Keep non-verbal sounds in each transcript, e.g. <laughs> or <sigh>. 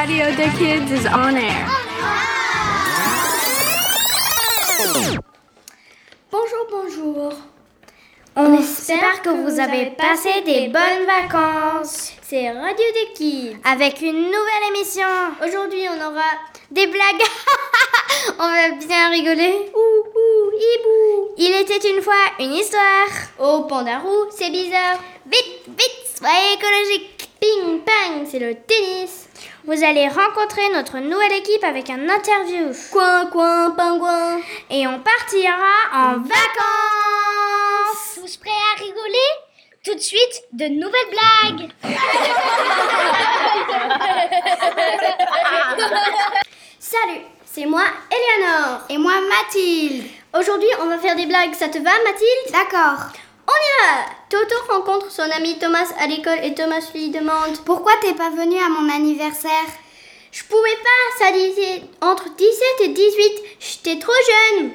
Radio the Kids is on air. Bonjour, bonjour. On espère que vous avez passé des bonnes vacances. C'est Radio des Kids. Avec une nouvelle émission. Aujourd'hui, on aura des blagues. <laughs> on va bien rigoler. Ouh, ouh, hibou. Il était une fois une histoire. Oh, pandarou, c'est bizarre. Vite, vite, soyez écologique. Ping, pang, c'est le tennis. Vous allez rencontrer notre nouvelle équipe avec un interview. Coin, coin, pingouin. Et on partira en vacances. Tous prêts à rigoler Tout de suite, de nouvelles blagues. <laughs> Salut, c'est moi, Eleanor. Et moi, Mathilde. Aujourd'hui, on va faire des blagues. Ça te va, Mathilde? D'accord. On y va Toto rencontre son ami Thomas à l'école et Thomas lui demande Pourquoi t'es pas venu à mon anniversaire? Je pouvais pas, ça disait entre 17 et 18. J'étais trop jeune.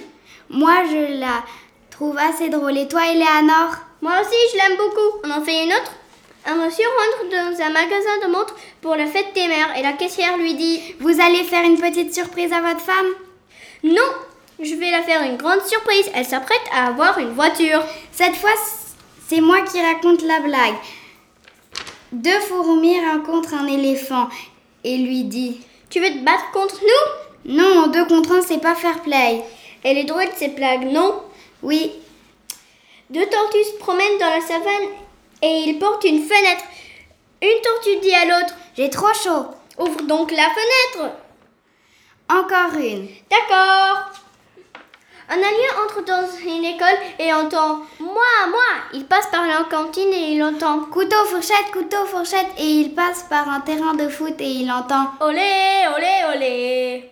Moi, je la trouve assez drôle. Et toi, Eleanor? Moi aussi, je l'aime beaucoup. On en fait une autre? Un monsieur rentre dans un magasin de montres pour la fête des mères et la caissière lui dit Vous allez faire une petite surprise à votre femme? Non, je vais la faire une grande surprise. Elle s'apprête à avoir une voiture. Cette fois, c'est moi qui raconte la blague. Deux fourmis rencontrent un éléphant et lui dit Tu veux te battre contre nous? Non, deux contre un, c'est pas fair play. Elle est drôle cette blague, non? Oui. Deux tortues se promènent dans la savane et ils portent une fenêtre. Une tortue dit à l'autre J'ai trop chaud. Ouvre donc la fenêtre. Encore une. D'accord. Un alien entre dans une école et entend Moi, moi! Il passe par la cantine et il entend Couteau, fourchette, couteau, fourchette! Et il passe par un terrain de foot et il entend Olé, olé, olé!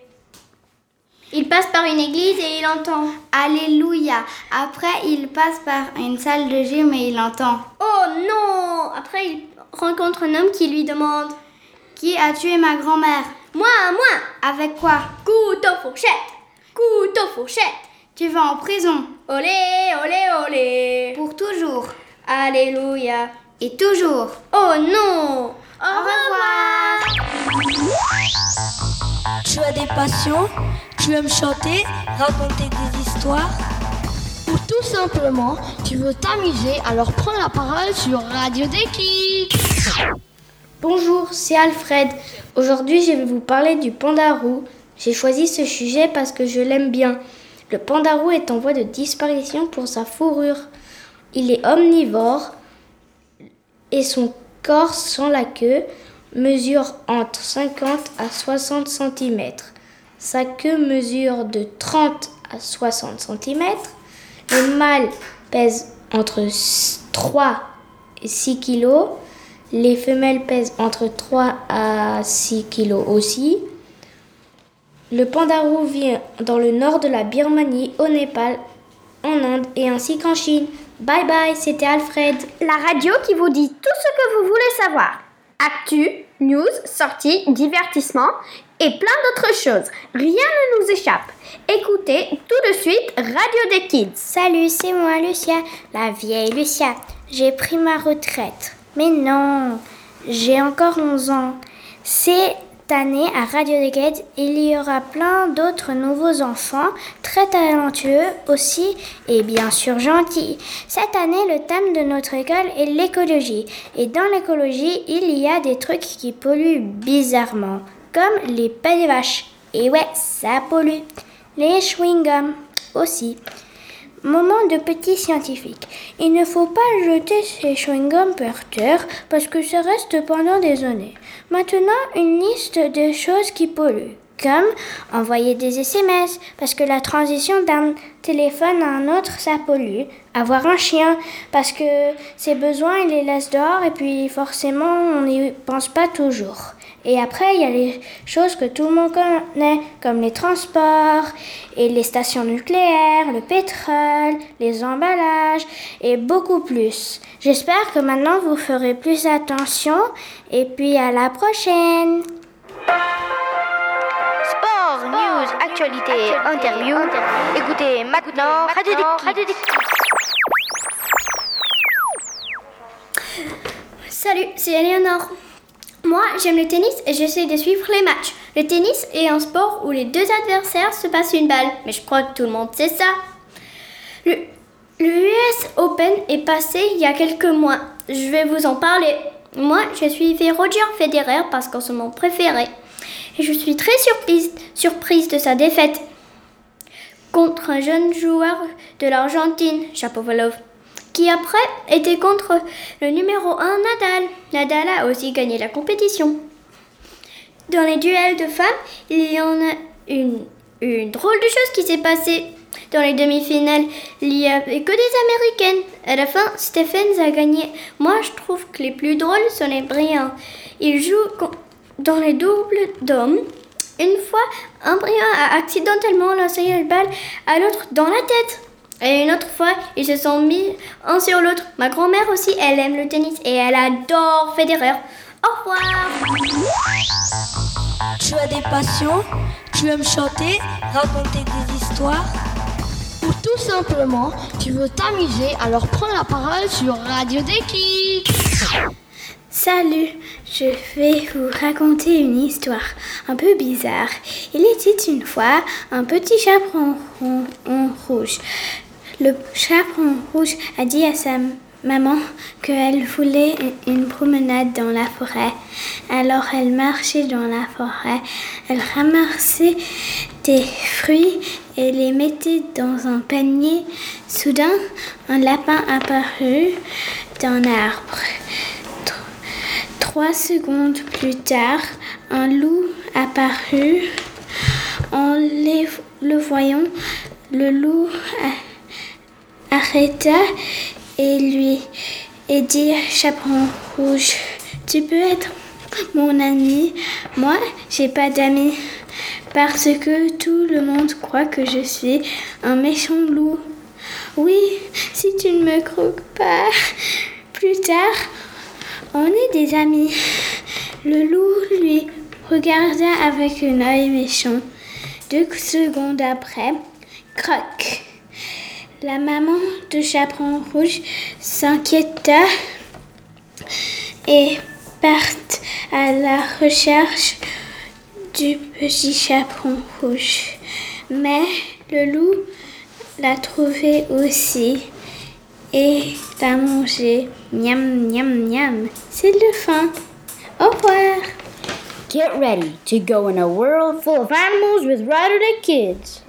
Il passe par une église et il entend Alléluia! Après, il passe par une salle de gym et il entend Oh non! Après, il rencontre un homme qui lui demande Qui a tué ma grand-mère Moi, moi! Avec quoi? Couteau, fourchette! Couteau, fourchette tu vas en prison. Olé, olé, olé. Pour toujours. Alléluia. Et toujours. Oh non. Au, Au revoir. Tu as des passions Tu aimes chanter Raconter des histoires Ou tout simplement, tu veux t'amuser alors prends la parole sur Radio Deki. Bonjour, c'est Alfred. Aujourd'hui, je vais vous parler du pandarou. J'ai choisi ce sujet parce que je l'aime bien. Le pandarou est en voie de disparition pour sa fourrure. Il est omnivore et son corps sans la queue mesure entre 50 à 60 cm. Sa queue mesure de 30 à 60 cm. Le mâle pèse entre 3 et 6 kg. Les femelles pèsent entre 3 à 6 kg aussi. Le pandarou vit dans le nord de la Birmanie, au Népal, en Inde et ainsi qu'en Chine. Bye bye, c'était Alfred. La radio qui vous dit tout ce que vous voulez savoir. Actu, news, sorties, divertissement et plein d'autres choses. Rien ne nous échappe. Écoutez tout de suite Radio des Kids. Salut, c'est moi Lucia, la vieille Lucia. J'ai pris ma retraite. Mais non, j'ai encore 11 ans. C'est année à Radio Kids, il y aura plein d'autres nouveaux enfants, très talentueux aussi et bien sûr gentils. Cette année, le thème de notre école est l'écologie. Et dans l'écologie, il y a des trucs qui polluent bizarrement, comme les pas des vaches. Et ouais, ça pollue. Les chewing-gums aussi. Moment de petit scientifique. Il ne faut pas jeter ces chewing-gums par terre parce que ça reste pendant des années. Maintenant, une liste de choses qui polluent. Comme envoyer des SMS parce que la transition d'un téléphone à un autre, ça pollue. Avoir un chien parce que ses besoins, il les laisse dehors et puis forcément, on n'y pense pas toujours. Et après, il y a les choses que tout le monde connaît, comme les transports et les stations nucléaires, le pétrole, les emballages et beaucoup plus. J'espère que maintenant vous ferez plus attention et puis à la prochaine. Sport, news, actualité, interview. Écoutez maintenant Radio Radio Salut, c'est Eleanor. Moi, j'aime le tennis et j'essaie de suivre les matchs. Le tennis est un sport où les deux adversaires se passent une balle, mais je crois que tout le monde sait ça. Le, US Open est passé il y a quelques mois. Je vais vous en parler. Moi, je suivais Roger Federer parce qu'en c'est mon préféré. Et je suis très surprise, surprise de sa défaite contre un jeune joueur de l'Argentine, Chapovalov, qui après était contre le numéro 1 Nadal. Nadal a aussi gagné la compétition. Dans les duels de femmes, il y en a une, drôle de chose qui s'est passée. Dans les demi-finales, il n'y avait que des Américaines. À la fin, Stephens a gagné. Moi, je trouve que les plus drôles sont les brillants. Ils jouent dans les doubles d'hommes. Une fois, un brillant a accidentellement lancé une balle à l'autre dans la tête. Et une autre fois, ils se sont mis un sur l'autre. Ma grand-mère aussi, elle aime le tennis et elle adore Federer. Au revoir Tu as des passions, tu aimes chanter, raconter des histoires. Ou tout simplement, tu veux t'amuser, alors prends la parole sur Radio des Kids. Salut, je vais vous raconter une histoire un peu bizarre. Il était une fois un petit chaperon rouge. Le chaperon rouge a dit à sa maman qu'elle voulait une promenade dans la forêt. Alors elle marchait dans la forêt, elle ramassait des fruits et les mettait dans un panier. Soudain, un lapin apparut d'un arbre. Trois secondes plus tard, un loup apparut. En le voyant, le loup a- et lui et dit Chaperon Rouge, tu peux être mon ami. Moi, j'ai pas d'amis parce que tout le monde croit que je suis un méchant loup. Oui, si tu ne me croques pas plus tard, on est des amis. Le loup lui regarda avec un œil méchant. Deux secondes après, croc. La maman de Chaperon Rouge s'inquiéta et part à la recherche du petit chaperon rouge. Mais le loup l'a trouvé aussi et l'a mangé. Miam, miam, miam. C'est le fin. Au revoir. Get ready to go in a world full of animals with Ryder Kids.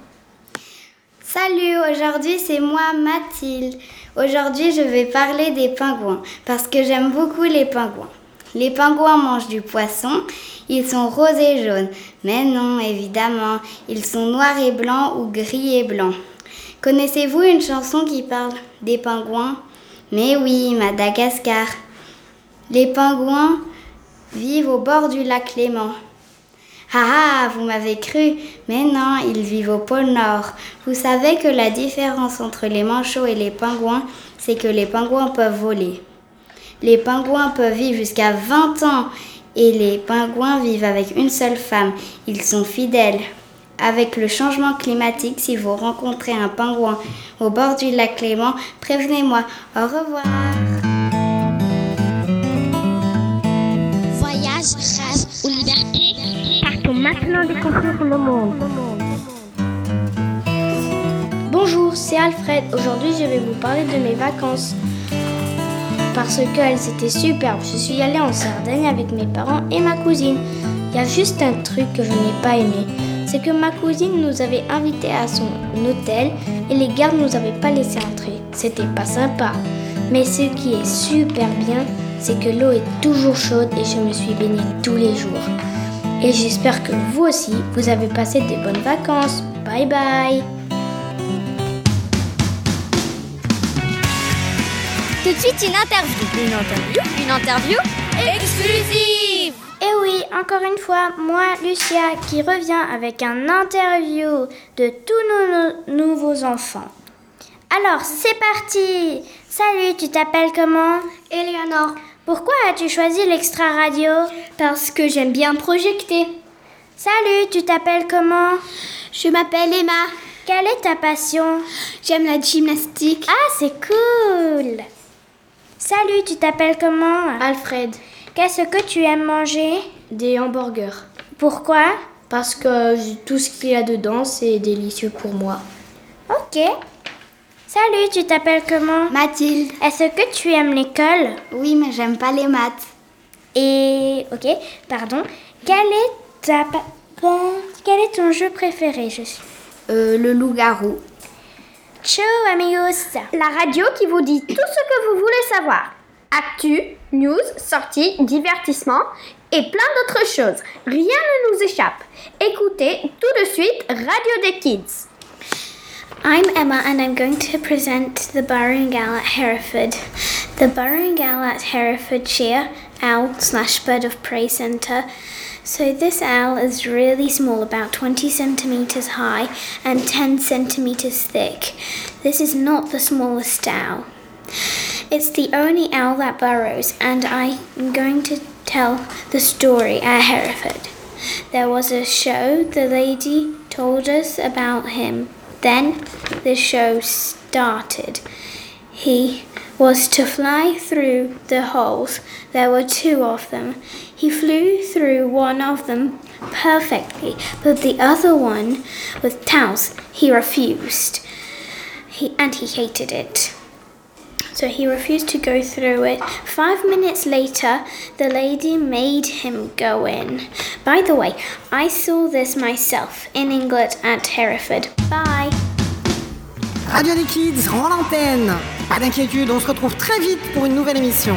Salut, aujourd'hui c'est moi Mathilde. Aujourd'hui je vais parler des pingouins parce que j'aime beaucoup les pingouins. Les pingouins mangent du poisson, ils sont roses et jaunes. Mais non, évidemment, ils sont noirs et blancs ou gris et blancs. Connaissez-vous une chanson qui parle des pingouins? Mais oui, Madagascar. Les pingouins vivent au bord du lac Léman. Ah ah, vous m'avez cru, mais non, ils vivent au pôle Nord. Vous savez que la différence entre les manchots et les pingouins, c'est que les pingouins peuvent voler. Les pingouins peuvent vivre jusqu'à 20 ans et les pingouins vivent avec une seule femme. Ils sont fidèles. Avec le changement climatique, si vous rencontrez un pingouin au bord du lac Léman, prévenez-moi. Au revoir. Voyage, liberté maintenant découvrir le monde. Bonjour, c'est Alfred. Aujourd'hui, je vais vous parler de mes vacances. Parce qu'elles étaient superbes. Je suis allée en Sardaigne avec mes parents et ma cousine. Il y a juste un truc que je n'ai pas aimé. C'est que ma cousine nous avait invités à son hôtel et les gardes nous avaient pas laissé entrer. C'était pas sympa. Mais ce qui est super bien, c'est que l'eau est toujours chaude et je me suis baignée tous les jours. Et j'espère que vous aussi, vous avez passé des bonnes vacances. Bye bye Tout de suite, une interview. Une interview Une interview exclusive Et oui, encore une fois, moi, Lucia, qui revient avec un interview de tous nos, nos- nouveaux enfants. Alors, c'est parti Salut, tu t'appelles comment? Eleanor, Pourquoi as-tu choisi l'extra radio? Parce que j'aime bien projeter. Salut, tu t'appelles comment? Je m'appelle Emma. Quelle est ta passion? J'aime la gymnastique. Ah, c'est cool Salut, tu t'appelles comment? Alfred, Qu'est-ce que tu aimes manger? Des hamburgers. Pourquoi? Parce que tout ce qu'il y a dedans, c'est délicieux pour moi. Ok. Salut, tu t'appelles comment Mathilde. Est-ce que tu aimes l'école Oui, mais j'aime pas les maths. Et ok, pardon. Quel est ta quel est ton jeu préféré Je suis. Euh, le loup-garou. Ciao amigos. La radio qui vous dit tout ce que vous voulez savoir. Actu, news, sorties, divertissement et plein d'autres choses. Rien ne nous échappe. Écoutez tout de suite Radio des Kids. I'm Emma and I'm going to present the Burrowing Owl at Hereford. The Burrowing Owl at Herefordshire Owl slash Bird of Prey Centre. So this owl is really small, about 20 centimeters high and 10 centimeters thick. This is not the smallest owl. It's the only owl that burrows, and I'm going to tell the story at Hereford. There was a show, the lady told us about him. Then the show started. He was to fly through the holes. There were two of them. He flew through one of them perfectly, but the other one with towels he refused. He and he hated it. So he refused to go through it. Five minutes later, the lady made him go in. By the way, I saw this myself in England at Hereford. Bye. Radio des Kids rend l'antenne. Pas d'inquiétude, on se retrouve très vite pour une nouvelle émission.